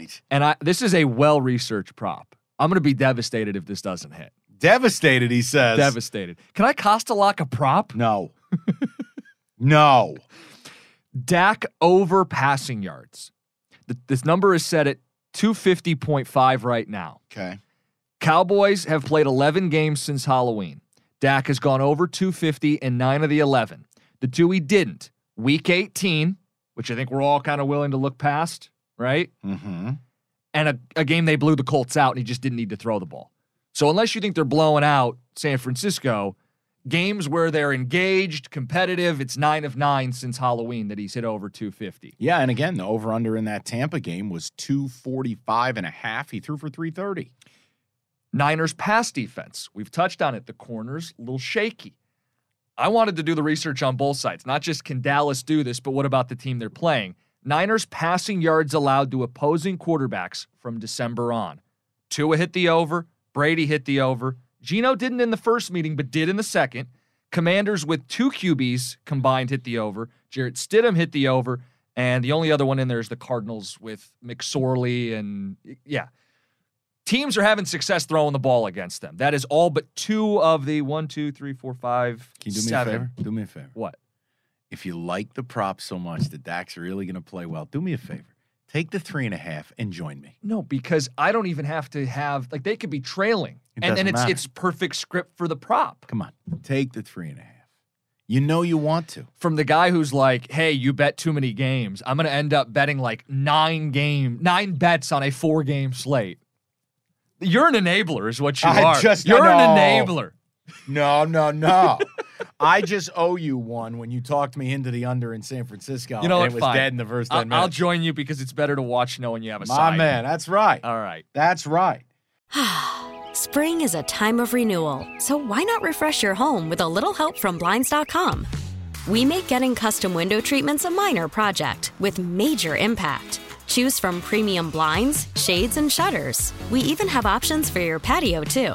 Right. And I this is a well researched prop. I'm going to be devastated if this doesn't hit. Devastated, he says. Devastated. Can I cost a lock a prop? No. no. Dak over passing yards. Th- This number is set at 250.5 right now. Okay. Cowboys have played 11 games since Halloween. Dak has gone over 250 in nine of the 11. The two he didn't week 18, which I think we're all kind of willing to look past, right? Mm-hmm. And a, a game they blew the Colts out and he just didn't need to throw the ball. So unless you think they're blowing out San Francisco, games where they're engaged, competitive, it's nine of nine since Halloween that he's hit over 250. Yeah, and again, the over under in that Tampa game was 245 and a half. He threw for 330. Niners pass defense. We've touched on it. The corners, a little shaky. I wanted to do the research on both sides. Not just can Dallas do this, but what about the team they're playing? Niners passing yards allowed to opposing quarterbacks from December on. Tua hit the over. Brady hit the over. Geno didn't in the first meeting, but did in the second. Commanders with two QBs combined hit the over. Jarrett Stidham hit the over. And the only other one in there is the Cardinals with McSorley. And yeah, teams are having success throwing the ball against them. That is all but two of the one, two, three, four, five, Can you do me a favor? Do me a favor. What? If you like the prop so much that Dak's really going to play well, do me a favor. Take the three and a half and join me. No, because I don't even have to have like they could be trailing, It and then it's matter. it's perfect script for the prop Come on. Take the three and a half. You know you want to. from the guy who's like, "Hey, you bet too many games. I'm going to end up betting like nine game, nine bets on a four game slate." You're an enabler, is what you I are. just- You're I an enabler. No, no, no. I just owe you one when you talked me into the under in San Francisco. You know and what? it was Fine. dead in the first 10 I'll, minutes. I'll join you because it's better to watch knowing you have a My side. man, that's right. All right. That's right. Spring is a time of renewal, so why not refresh your home with a little help from Blinds.com? We make getting custom window treatments a minor project with major impact. Choose from premium blinds, shades, and shutters. We even have options for your patio, too.